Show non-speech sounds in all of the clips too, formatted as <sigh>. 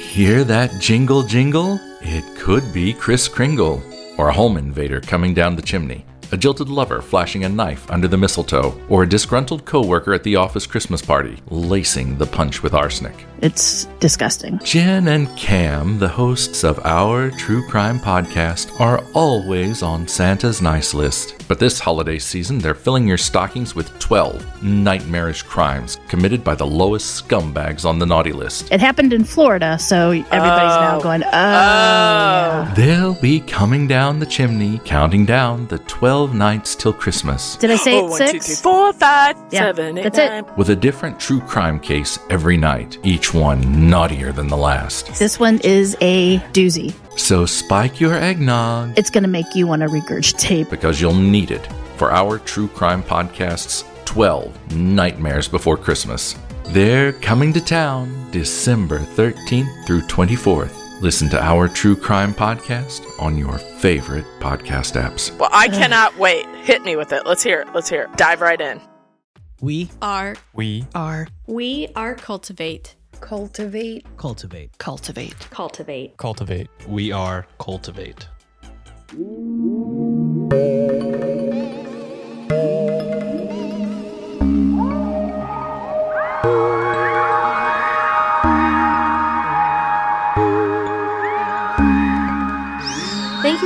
Hear that jingle jingle? It could be Kris Kringle, or a home invader coming down the chimney, a jilted lover flashing a knife under the mistletoe, or a disgruntled coworker at the office Christmas party lacing the punch with arsenic. It's disgusting. Jen and Cam, the hosts of our true crime podcast, are always on Santa's nice list. But this holiday season, they're filling your stockings with 12 nightmarish crimes committed by the lowest scumbags on the naughty list. It happened in Florida, so everybody's now Oh. going, oh. yeah." They'll be coming down the chimney, counting down the 12 nights till Christmas, Did I say Oh, it one, six? two, three, four, five, Yeah, seven, eight, that's it. with a different true crime case every night, each one naughtier than the last. This one is a doozy. So spike your eggnog. It's going to make you want to regurgitate. because you'll need it for our true crime podcast's 12 Nightmares Before Christmas. They're coming to town December 13th through 24th. Listen to our true crime podcast on your favorite podcast apps. Well, I cannot wait. Hit me with it. Let's hear it. Let's hear it. Dive right in. We are we are we are cultivate Cultivate. cultivate. cultivate Cultivate. Cultivate. We are cultivate.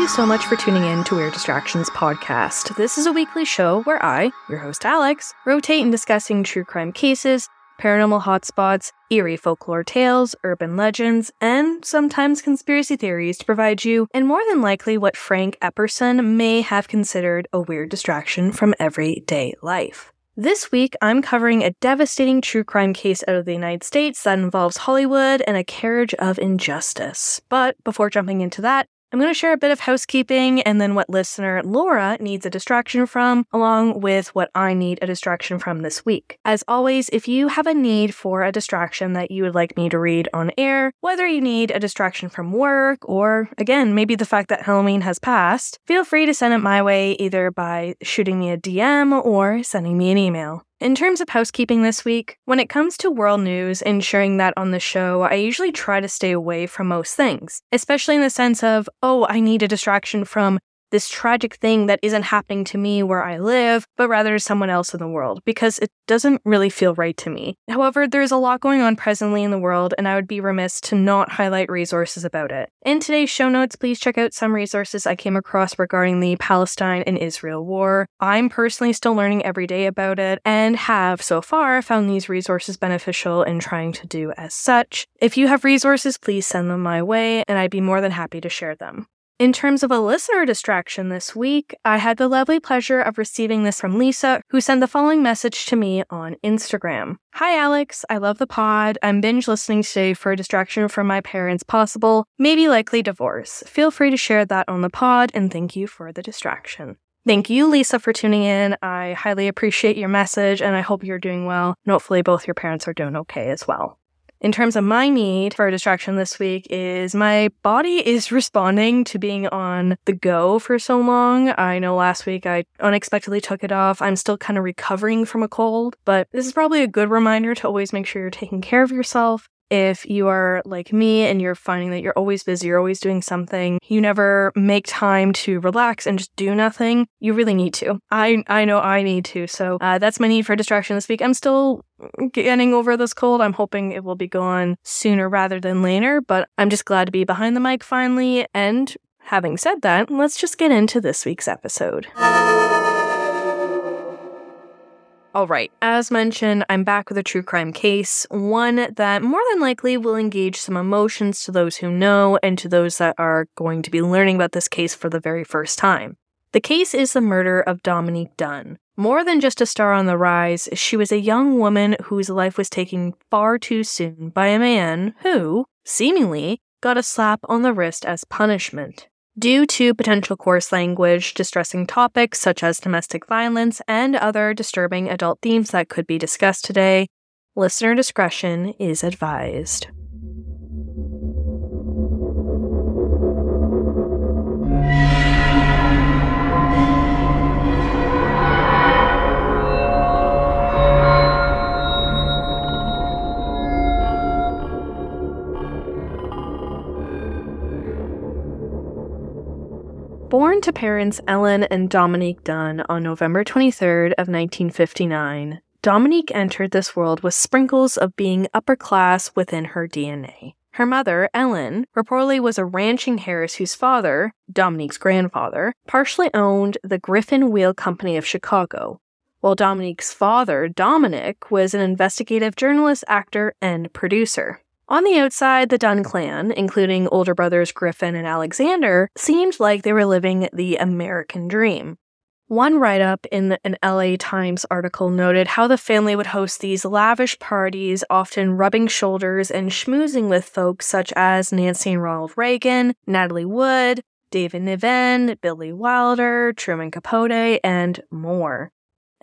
You so much for tuning in to Weird Distractions podcast. This is a weekly show where I, your host Alex, rotate in discussing true crime cases, paranormal hotspots, eerie folklore tales, urban legends, and sometimes conspiracy theories to provide you, and more than likely, what Frank Epperson may have considered a weird distraction from everyday life. This week, I'm covering a devastating true crime case out of the United States that involves Hollywood and a carriage of injustice. But before jumping into that, I'm going to share a bit of housekeeping and then what listener Laura needs a distraction from, along with what I need a distraction from this week. As always, if you have a need for a distraction that you would like me to read on air, whether you need a distraction from work or, again, maybe the fact that Halloween has passed, feel free to send it my way either by shooting me a DM or sending me an email. In terms of housekeeping this week, when it comes to world news and sharing that on the show, I usually try to stay away from most things, especially in the sense of, oh, I need a distraction from this tragic thing that isn't happening to me where I live, but rather someone else in the world, because it doesn't really feel right to me. However, there's a lot going on presently in the world, and I would be remiss to not highlight resources about it. In today's show notes, please check out some resources I came across regarding the Palestine and Israel war. I'm personally still learning every day about it, and have so far found these resources beneficial in trying to do as such. If you have resources, please send them my way, and I'd be more than happy to share them. In terms of a listener distraction this week, I had the lovely pleasure of receiving this from Lisa, who sent the following message to me on Instagram. Hi, Alex. I love the pod. I'm binge listening today for a distraction from my parents' possible, maybe likely divorce. Feel free to share that on the pod, and thank you for the distraction. Thank you, Lisa, for tuning in. I highly appreciate your message, and I hope you're doing well. And hopefully, both your parents are doing okay as well. In terms of my need for a distraction this week is my body is responding to being on the go for so long. I know last week I unexpectedly took it off. I'm still kind of recovering from a cold, but this is probably a good reminder to always make sure you're taking care of yourself. If you are like me and you're finding that you're always busy, you're always doing something, you never make time to relax and just do nothing, you really need to. I I know I need to. So uh, that's my need for distraction this week. I'm still getting over this cold. I'm hoping it will be gone sooner rather than later, but I'm just glad to be behind the mic finally. And having said that, let's just get into this week's episode. All right, as mentioned, I'm back with a true crime case, one that more than likely will engage some emotions to those who know and to those that are going to be learning about this case for the very first time. The case is the murder of Dominique Dunne. More than just a star on the rise, she was a young woman whose life was taken far too soon by a man who, seemingly, got a slap on the wrist as punishment. Due to potential coarse language, distressing topics such as domestic violence, and other disturbing adult themes that could be discussed today, listener discretion is advised. Born to parents Ellen and Dominique Dunne on November 23rd of 1959, Dominique entered this world with sprinkles of being upper class within her DNA. Her mother, Ellen, reportedly was a ranching heiress whose father, Dominique's grandfather, partially owned the Griffin Wheel Company of Chicago, while Dominique's father, Dominic, was an investigative journalist, actor, and producer. On the outside, the Dunne clan, including older brothers Griffin and Alexander, seemed like they were living the American dream. One write up in an LA Times article noted how the family would host these lavish parties, often rubbing shoulders and schmoozing with folks such as Nancy and Ronald Reagan, Natalie Wood, David Niven, Billy Wilder, Truman Capote, and more.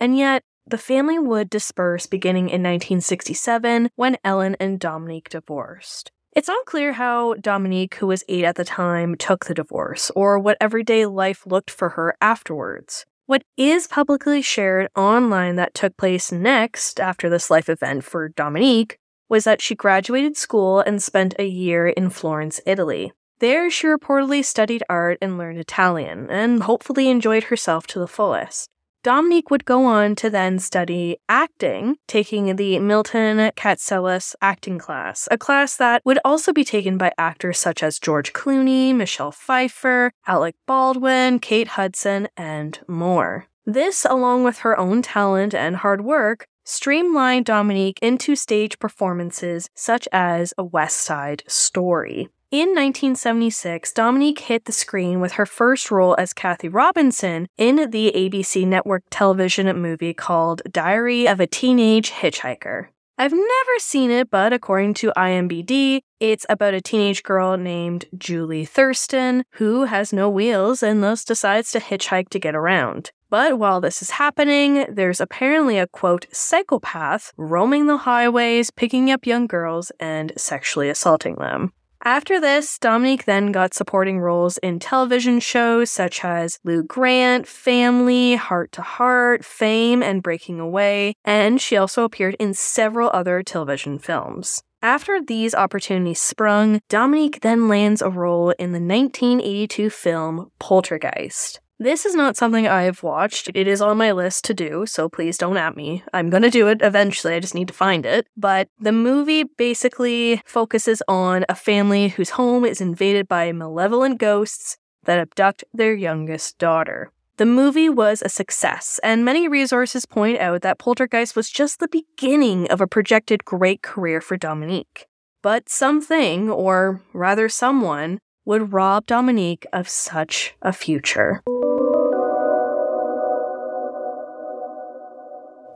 And yet, the family would disperse beginning in 1967 when Ellen and Dominique divorced. It's unclear how Dominique, who was eight at the time, took the divorce, or what everyday life looked for her afterwards. What is publicly shared online that took place next after this life event for Dominique was that she graduated school and spent a year in Florence, Italy. There, she reportedly studied art and learned Italian, and hopefully enjoyed herself to the fullest. Dominique would go on to then study acting, taking the Milton Katselas acting class, a class that would also be taken by actors such as George Clooney, Michelle Pfeiffer, Alec Baldwin, Kate Hudson, and more. This, along with her own talent and hard work, streamlined Dominique into stage performances such as A West Side Story. In 1976, Dominique hit the screen with her first role as Kathy Robinson in the ABC network television movie called Diary of a Teenage Hitchhiker. I've never seen it, but according to IMDb, it's about a teenage girl named Julie Thurston who has no wheels and thus decides to hitchhike to get around. But while this is happening, there's apparently a quote psychopath roaming the highways, picking up young girls and sexually assaulting them. After this, Dominique then got supporting roles in television shows such as Lou Grant, Family, Heart to Heart, Fame, and Breaking Away, and she also appeared in several other television films. After these opportunities sprung, Dominique then lands a role in the 1982 film Poltergeist. This is not something I've watched. It is on my list to do, so please don't at me. I'm gonna do it eventually, I just need to find it. But the movie basically focuses on a family whose home is invaded by malevolent ghosts that abduct their youngest daughter. The movie was a success, and many resources point out that Poltergeist was just the beginning of a projected great career for Dominique. But something, or rather someone, would rob Dominique of such a future.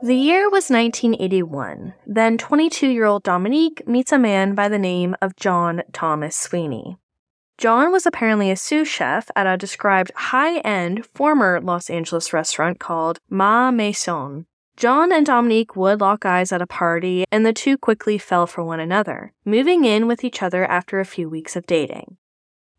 The year was 1981. Then 22 year old Dominique meets a man by the name of John Thomas Sweeney. John was apparently a sous chef at a described high end former Los Angeles restaurant called Ma Maison. John and Dominique would lock eyes at a party, and the two quickly fell for one another, moving in with each other after a few weeks of dating.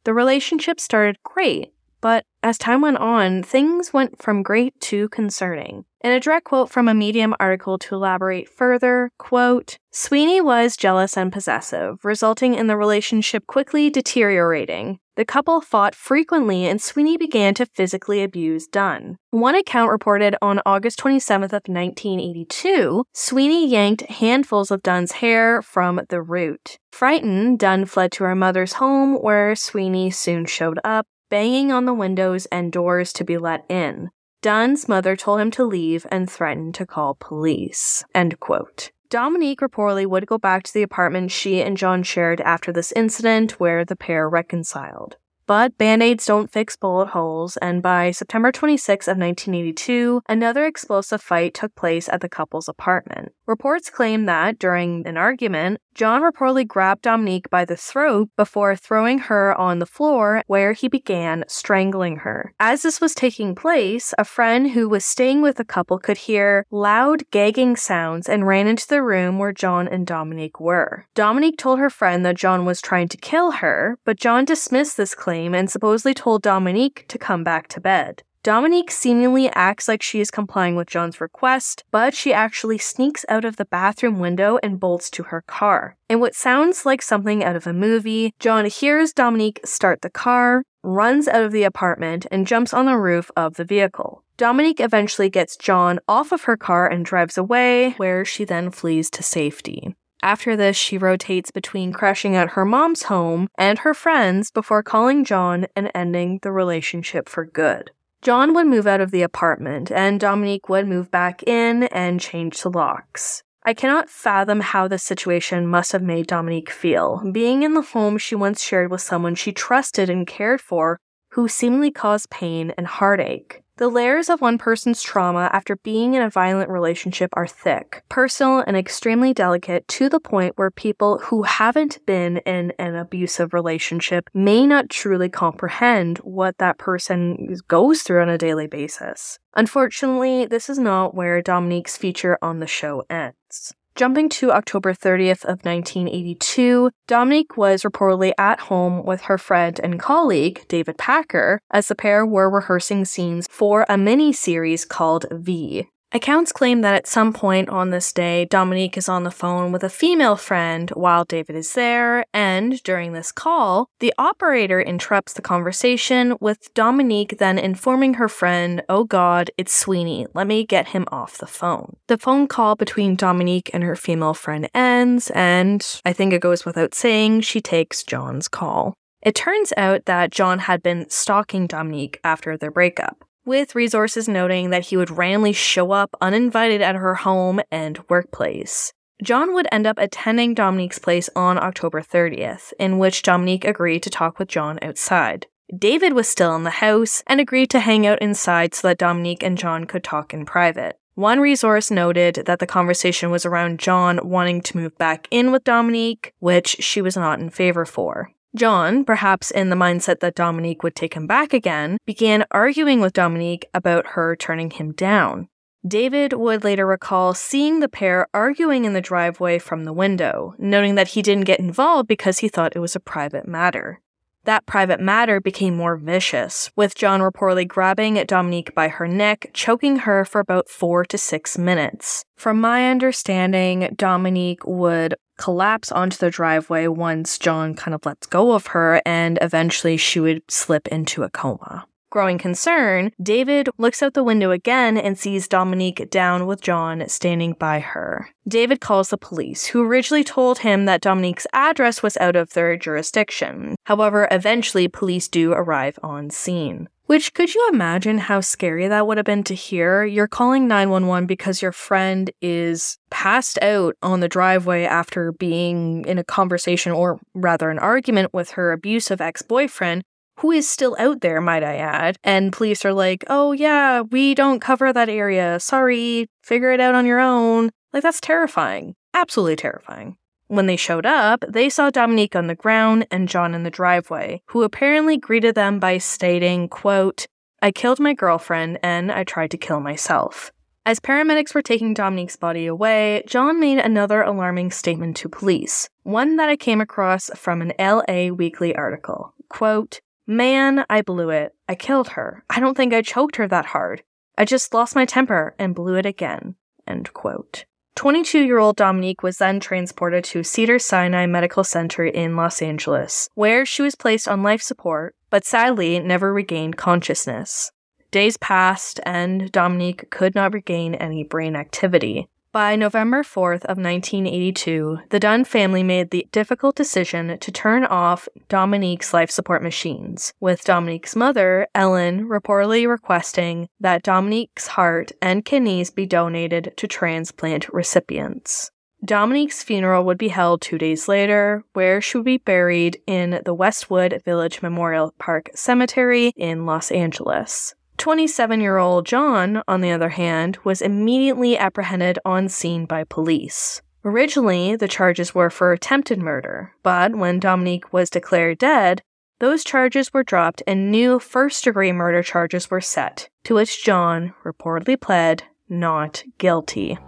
The relationship started great, but as time went on, things went from great to concerning. In a direct quote from a Medium article to elaborate further, quote, Sweeney was jealous and possessive, resulting in the relationship quickly deteriorating. The couple fought frequently and Sweeney began to physically abuse Dunne. One account reported on August 27th of 1982, Sweeney yanked handfuls of Dunne's hair from the root. Frightened, Dunne fled to her mother's home where Sweeney soon showed up, banging on the windows and doors to be let in. Dunne's mother told him to leave and threatened to call police. End quote. Dominique reportedly would go back to the apartment she and John shared after this incident where the pair reconciled. But band aids don't fix bullet holes, and by September 26 of 1982, another explosive fight took place at the couple's apartment. Reports claim that, during an argument, John reportedly grabbed Dominique by the throat before throwing her on the floor, where he began strangling her. As this was taking place, a friend who was staying with the couple could hear loud gagging sounds and ran into the room where John and Dominique were. Dominique told her friend that John was trying to kill her, but John dismissed this claim and supposedly told Dominique to come back to bed. Dominique seemingly acts like she is complying with John's request, but she actually sneaks out of the bathroom window and bolts to her car. In what sounds like something out of a movie, John hears Dominique start the car, runs out of the apartment, and jumps on the roof of the vehicle. Dominique eventually gets John off of her car and drives away, where she then flees to safety. After this, she rotates between crashing at her mom's home and her friends before calling John and ending the relationship for good. John would move out of the apartment, and Dominique would move back in and change the locks. I cannot fathom how this situation must have made Dominique feel, being in the home she once shared with someone she trusted and cared for who seemingly caused pain and heartache. The layers of one person's trauma after being in a violent relationship are thick, personal, and extremely delicate to the point where people who haven't been in an abusive relationship may not truly comprehend what that person goes through on a daily basis. Unfortunately, this is not where Dominique's feature on the show ends. Jumping to October 30th of 1982, Dominique was reportedly at home with her friend and colleague, David Packer, as the pair were rehearsing scenes for a mini-series called V. Accounts claim that at some point on this day, Dominique is on the phone with a female friend while David is there, and during this call, the operator interrupts the conversation with Dominique then informing her friend, Oh God, it's Sweeney, let me get him off the phone. The phone call between Dominique and her female friend ends, and I think it goes without saying, she takes John's call. It turns out that John had been stalking Dominique after their breakup with resources noting that he would randomly show up uninvited at her home and workplace. John would end up attending Dominique's place on October 30th, in which Dominique agreed to talk with John outside. David was still in the house and agreed to hang out inside so that Dominique and John could talk in private. One resource noted that the conversation was around John wanting to move back in with Dominique, which she was not in favor for. John, perhaps in the mindset that Dominique would take him back again, began arguing with Dominique about her turning him down. David would later recall seeing the pair arguing in the driveway from the window, noting that he didn't get involved because he thought it was a private matter. That private matter became more vicious, with John reportedly grabbing Dominique by her neck, choking her for about four to six minutes. From my understanding, Dominique would collapse onto the driveway once John kind of lets go of her, and eventually she would slip into a coma. Growing concern, David looks out the window again and sees Dominique down with John standing by her. David calls the police, who originally told him that Dominique's address was out of their jurisdiction. However, eventually police do arrive on scene. Which could you imagine how scary that would have been to hear? You're calling 911 because your friend is passed out on the driveway after being in a conversation or rather an argument with her abusive ex boyfriend, who is still out there, might I add. And police are like, oh yeah, we don't cover that area. Sorry, figure it out on your own. Like, that's terrifying. Absolutely terrifying. When they showed up, they saw Dominique on the ground and John in the driveway, who apparently greeted them by stating, quote, I killed my girlfriend and I tried to kill myself. As paramedics were taking Dominique's body away, John made another alarming statement to police, one that I came across from an LA Weekly article. Quote, Man, I blew it. I killed her. I don't think I choked her that hard. I just lost my temper and blew it again. End quote. 22 year old Dominique was then transported to Cedar Sinai Medical Center in Los Angeles, where she was placed on life support, but sadly never regained consciousness. Days passed, and Dominique could not regain any brain activity. By November 4th of 1982, the Dunne family made the difficult decision to turn off Dominique's life support machines, with Dominique's mother, Ellen, reportedly requesting that Dominique's heart and kidneys be donated to transplant recipients. Dominique's funeral would be held two days later, where she would be buried in the Westwood Village Memorial Park Cemetery in Los Angeles. 27 year old John, on the other hand, was immediately apprehended on scene by police. Originally, the charges were for attempted murder, but when Dominique was declared dead, those charges were dropped and new first degree murder charges were set, to which John reportedly pled not guilty.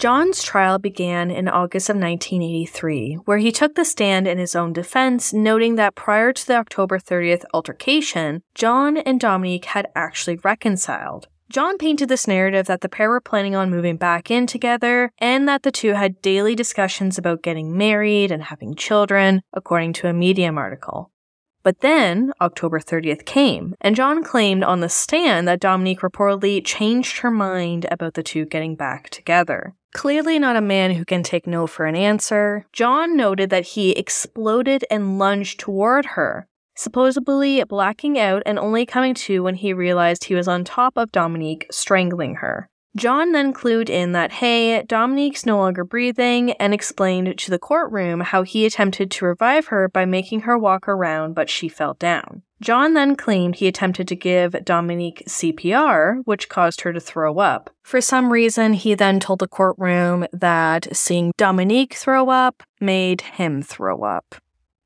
John's trial began in August of 1983, where he took the stand in his own defense, noting that prior to the October 30th altercation, John and Dominique had actually reconciled. John painted this narrative that the pair were planning on moving back in together and that the two had daily discussions about getting married and having children, according to a Medium article. But then October 30th came, and John claimed on the stand that Dominique reportedly changed her mind about the two getting back together. Clearly not a man who can take no for an answer, John noted that he exploded and lunged toward her, supposedly blacking out and only coming to when he realized he was on top of Dominique, strangling her. John then clued in that, hey, Dominique's no longer breathing, and explained to the courtroom how he attempted to revive her by making her walk around, but she fell down. John then claimed he attempted to give Dominique CPR, which caused her to throw up. For some reason, he then told the courtroom that seeing Dominique throw up made him throw up.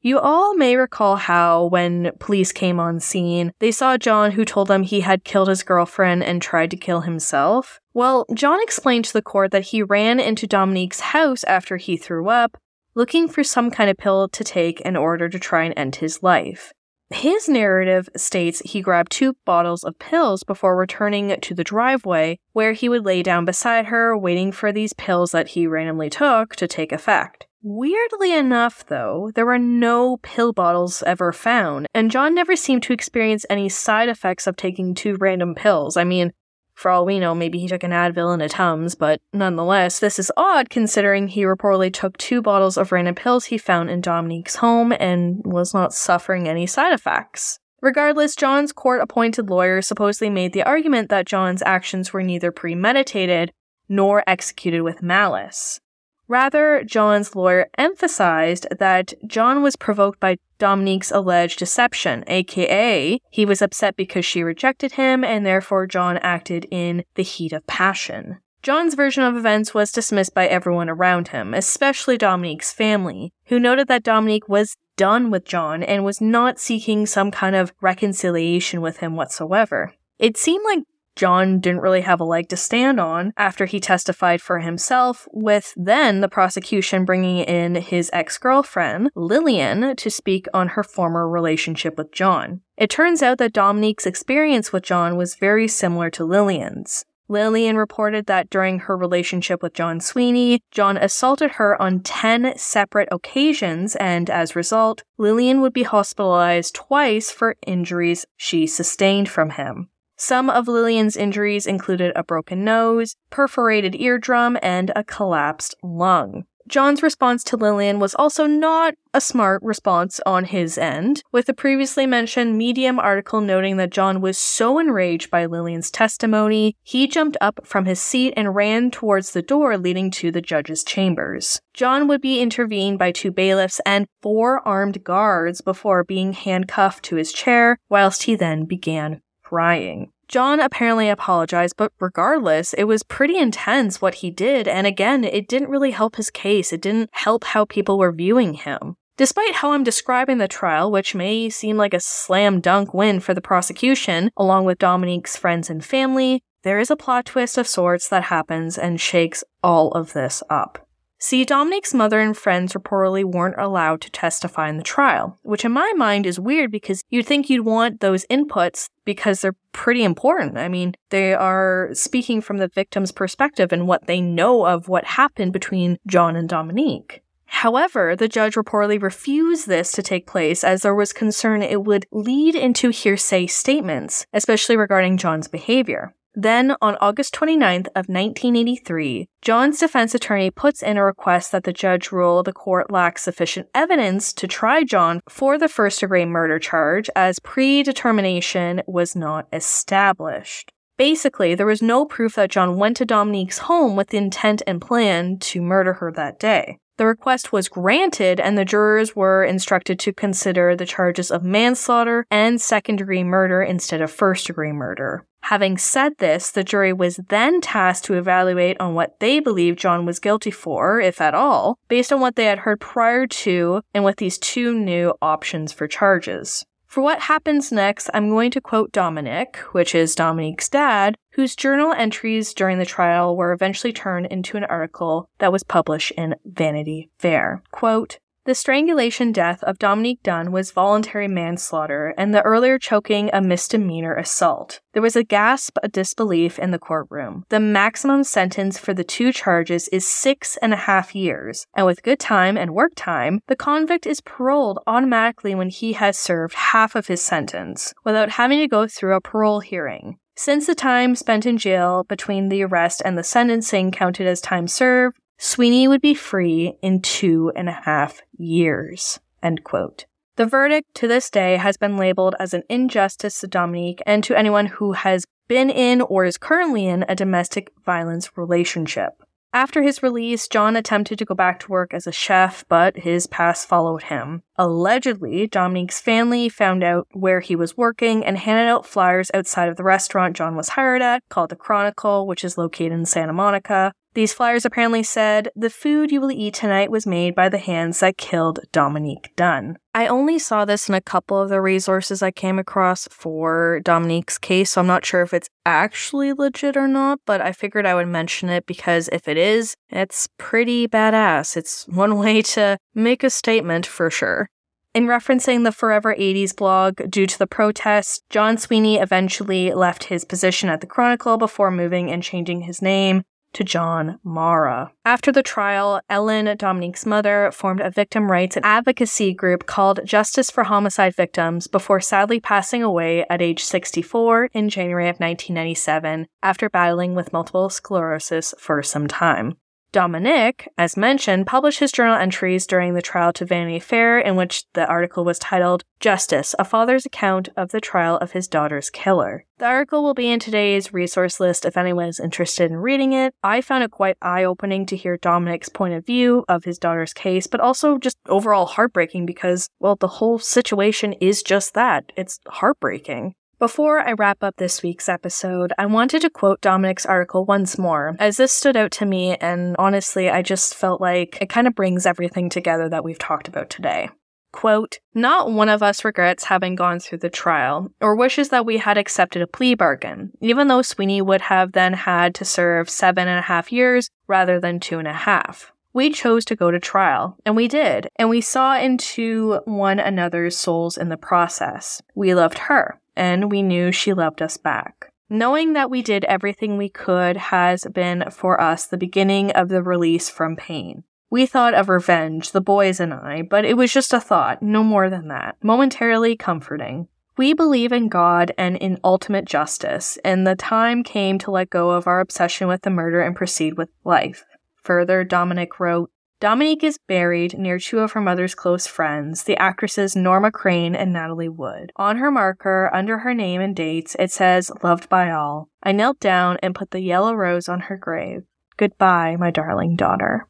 You all may recall how, when police came on scene, they saw John who told them he had killed his girlfriend and tried to kill himself. Well, John explained to the court that he ran into Dominique's house after he threw up, looking for some kind of pill to take in order to try and end his life. His narrative states he grabbed two bottles of pills before returning to the driveway, where he would lay down beside her, waiting for these pills that he randomly took to take effect. Weirdly enough, though, there were no pill bottles ever found, and John never seemed to experience any side effects of taking two random pills. I mean, for all we know, maybe he took an Advil and a Tums, but nonetheless, this is odd considering he reportedly took two bottles of random pills he found in Dominique's home and was not suffering any side effects. Regardless, John's court appointed lawyer supposedly made the argument that John's actions were neither premeditated nor executed with malice. Rather, John's lawyer emphasized that John was provoked by Dominique's alleged deception, aka, he was upset because she rejected him, and therefore John acted in the heat of passion. John's version of events was dismissed by everyone around him, especially Dominique's family, who noted that Dominique was done with John and was not seeking some kind of reconciliation with him whatsoever. It seemed like John didn't really have a leg to stand on after he testified for himself, with then the prosecution bringing in his ex girlfriend, Lillian, to speak on her former relationship with John. It turns out that Dominique's experience with John was very similar to Lillian's. Lillian reported that during her relationship with John Sweeney, John assaulted her on 10 separate occasions, and as a result, Lillian would be hospitalized twice for injuries she sustained from him. Some of Lillian's injuries included a broken nose, perforated eardrum, and a collapsed lung. John's response to Lillian was also not a smart response on his end, with the previously mentioned Medium article noting that John was so enraged by Lillian's testimony, he jumped up from his seat and ran towards the door leading to the judge's chambers. John would be intervened by two bailiffs and four armed guards before being handcuffed to his chair, whilst he then began crying. John apparently apologized, but regardless, it was pretty intense what he did, and again, it didn't really help his case. It didn't help how people were viewing him. Despite how I'm describing the trial, which may seem like a slam dunk win for the prosecution, along with Dominique's friends and family, there is a plot twist of sorts that happens and shakes all of this up. See, Dominique's mother and friends reportedly weren't allowed to testify in the trial, which in my mind is weird because you'd think you'd want those inputs because they're pretty important. I mean, they are speaking from the victim's perspective and what they know of what happened between John and Dominique. However, the judge reportedly refused this to take place as there was concern it would lead into hearsay statements, especially regarding John's behavior. Then, on August 29th of 1983, John's defense attorney puts in a request that the judge rule the court lacks sufficient evidence to try John for the first degree murder charge as predetermination was not established. Basically, there was no proof that John went to Dominique's home with intent and plan to murder her that day. The request was granted, and the jurors were instructed to consider the charges of manslaughter and second degree murder instead of first degree murder. Having said this, the jury was then tasked to evaluate on what they believed John was guilty for, if at all, based on what they had heard prior to and with these two new options for charges. For what happens next, I'm going to quote Dominic, which is Dominique's dad, whose journal entries during the trial were eventually turned into an article that was published in Vanity Fair. Quote, the strangulation death of Dominique Dunne was voluntary manslaughter, and the earlier choking a misdemeanor assault. There was a gasp of disbelief in the courtroom. The maximum sentence for the two charges is six and a half years, and with good time and work time, the convict is paroled automatically when he has served half of his sentence, without having to go through a parole hearing. Since the time spent in jail between the arrest and the sentencing counted as time served, Sweeney would be free in two and a half years. End quote. The verdict to this day has been labeled as an injustice to Dominique and to anyone who has been in or is currently in a domestic violence relationship. After his release, John attempted to go back to work as a chef, but his past followed him. Allegedly, Dominique's family found out where he was working and handed out flyers outside of the restaurant John was hired at, called the Chronicle, which is located in Santa Monica. These flyers apparently said, The food you will eat tonight was made by the hands that killed Dominique Dunne. I only saw this in a couple of the resources I came across for Dominique's case, so I'm not sure if it's actually legit or not, but I figured I would mention it because if it is, it's pretty badass. It's one <laughs> way to make a statement for sure. In referencing the Forever 80s blog, due to the protests, John Sweeney eventually left his position at the Chronicle before moving and changing his name to John Mara. After the trial, Ellen, Dominique's mother, formed a victim rights and advocacy group called Justice for Homicide Victims before sadly passing away at age 64 in January of 1997 after battling with multiple sclerosis for some time. Dominic, as mentioned, published his journal entries during the trial to Vanity Fair, in which the article was titled Justice A Father's Account of the Trial of His Daughter's Killer. The article will be in today's resource list if anyone is interested in reading it. I found it quite eye opening to hear Dominic's point of view of his daughter's case, but also just overall heartbreaking because, well, the whole situation is just that. It's heartbreaking. Before I wrap up this week's episode, I wanted to quote Dominic's article once more, as this stood out to me, and honestly, I just felt like it kind of brings everything together that we've talked about today. Quote, Not one of us regrets having gone through the trial, or wishes that we had accepted a plea bargain, even though Sweeney would have then had to serve seven and a half years rather than two and a half. We chose to go to trial, and we did, and we saw into one another's souls in the process. We loved her, and we knew she loved us back. Knowing that we did everything we could has been for us the beginning of the release from pain. We thought of revenge, the boys and I, but it was just a thought, no more than that, momentarily comforting. We believe in God and in ultimate justice, and the time came to let go of our obsession with the murder and proceed with life. Further, Dominic wrote, Dominique is buried near two of her mother's close friends, the actresses Norma Crane and Natalie Wood. On her marker, under her name and dates, it says, Loved by all. I knelt down and put the yellow rose on her grave. Goodbye, my darling daughter.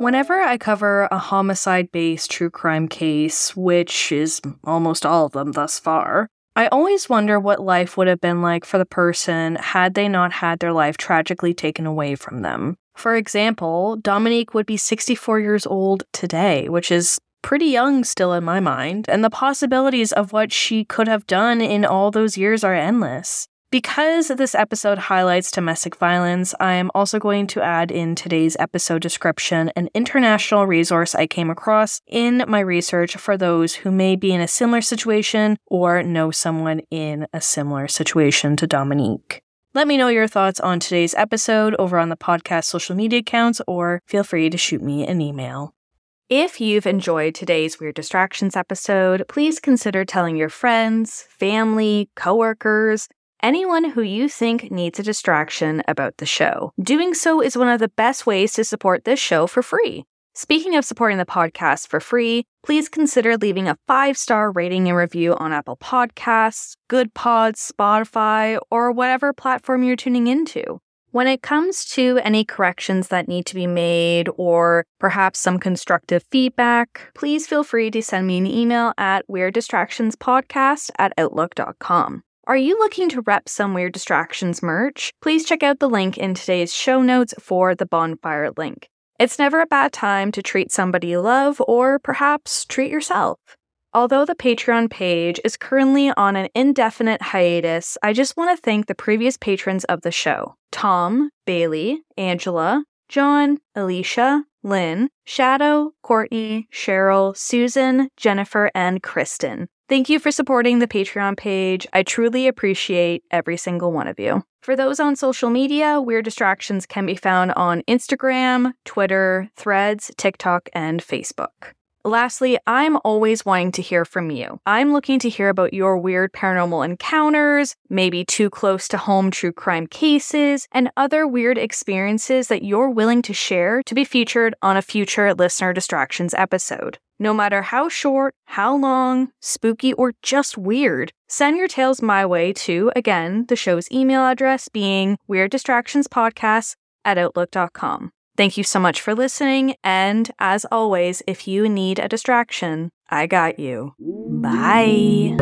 Whenever I cover a homicide based true crime case, which is almost all of them thus far, I always wonder what life would have been like for the person had they not had their life tragically taken away from them. For example, Dominique would be 64 years old today, which is pretty young still in my mind, and the possibilities of what she could have done in all those years are endless. Because this episode highlights domestic violence, I am also going to add in today's episode description an international resource I came across in my research for those who may be in a similar situation or know someone in a similar situation to Dominique. Let me know your thoughts on today's episode over on the podcast social media accounts or feel free to shoot me an email. If you've enjoyed today's Weird Distractions episode, please consider telling your friends, family, coworkers, anyone who you think needs a distraction about the show. Doing so is one of the best ways to support this show for free. Speaking of supporting the podcast for free, please consider leaving a five star rating and review on Apple Podcasts, Good Pods, Spotify, or whatever platform you're tuning into. When it comes to any corrections that need to be made or perhaps some constructive feedback, please feel free to send me an email at weirddistractionspodcast at outlook.com. Are you looking to rep some Weird Distractions merch? Please check out the link in today's show notes for the bonfire link. It's never a bad time to treat somebody you love or perhaps treat yourself. Although the Patreon page is currently on an indefinite hiatus, I just want to thank the previous patrons of the show Tom, Bailey, Angela, John, Alicia, Lynn, Shadow, Courtney, Cheryl, Susan, Jennifer, and Kristen. Thank you for supporting the Patreon page. I truly appreciate every single one of you. For those on social media, Weird Distractions can be found on Instagram, Twitter, Threads, TikTok, and Facebook. Lastly, I'm always wanting to hear from you. I'm looking to hear about your weird paranormal encounters, maybe too close to home true crime cases, and other weird experiences that you're willing to share to be featured on a future Listener Distractions episode. No matter how short, how long, spooky, or just weird, send your tales my way to, again, the show's email address being weirddistractionspodcast at outlook.com. Thank you so much for listening, and as always, if you need a distraction, I got you. Bye.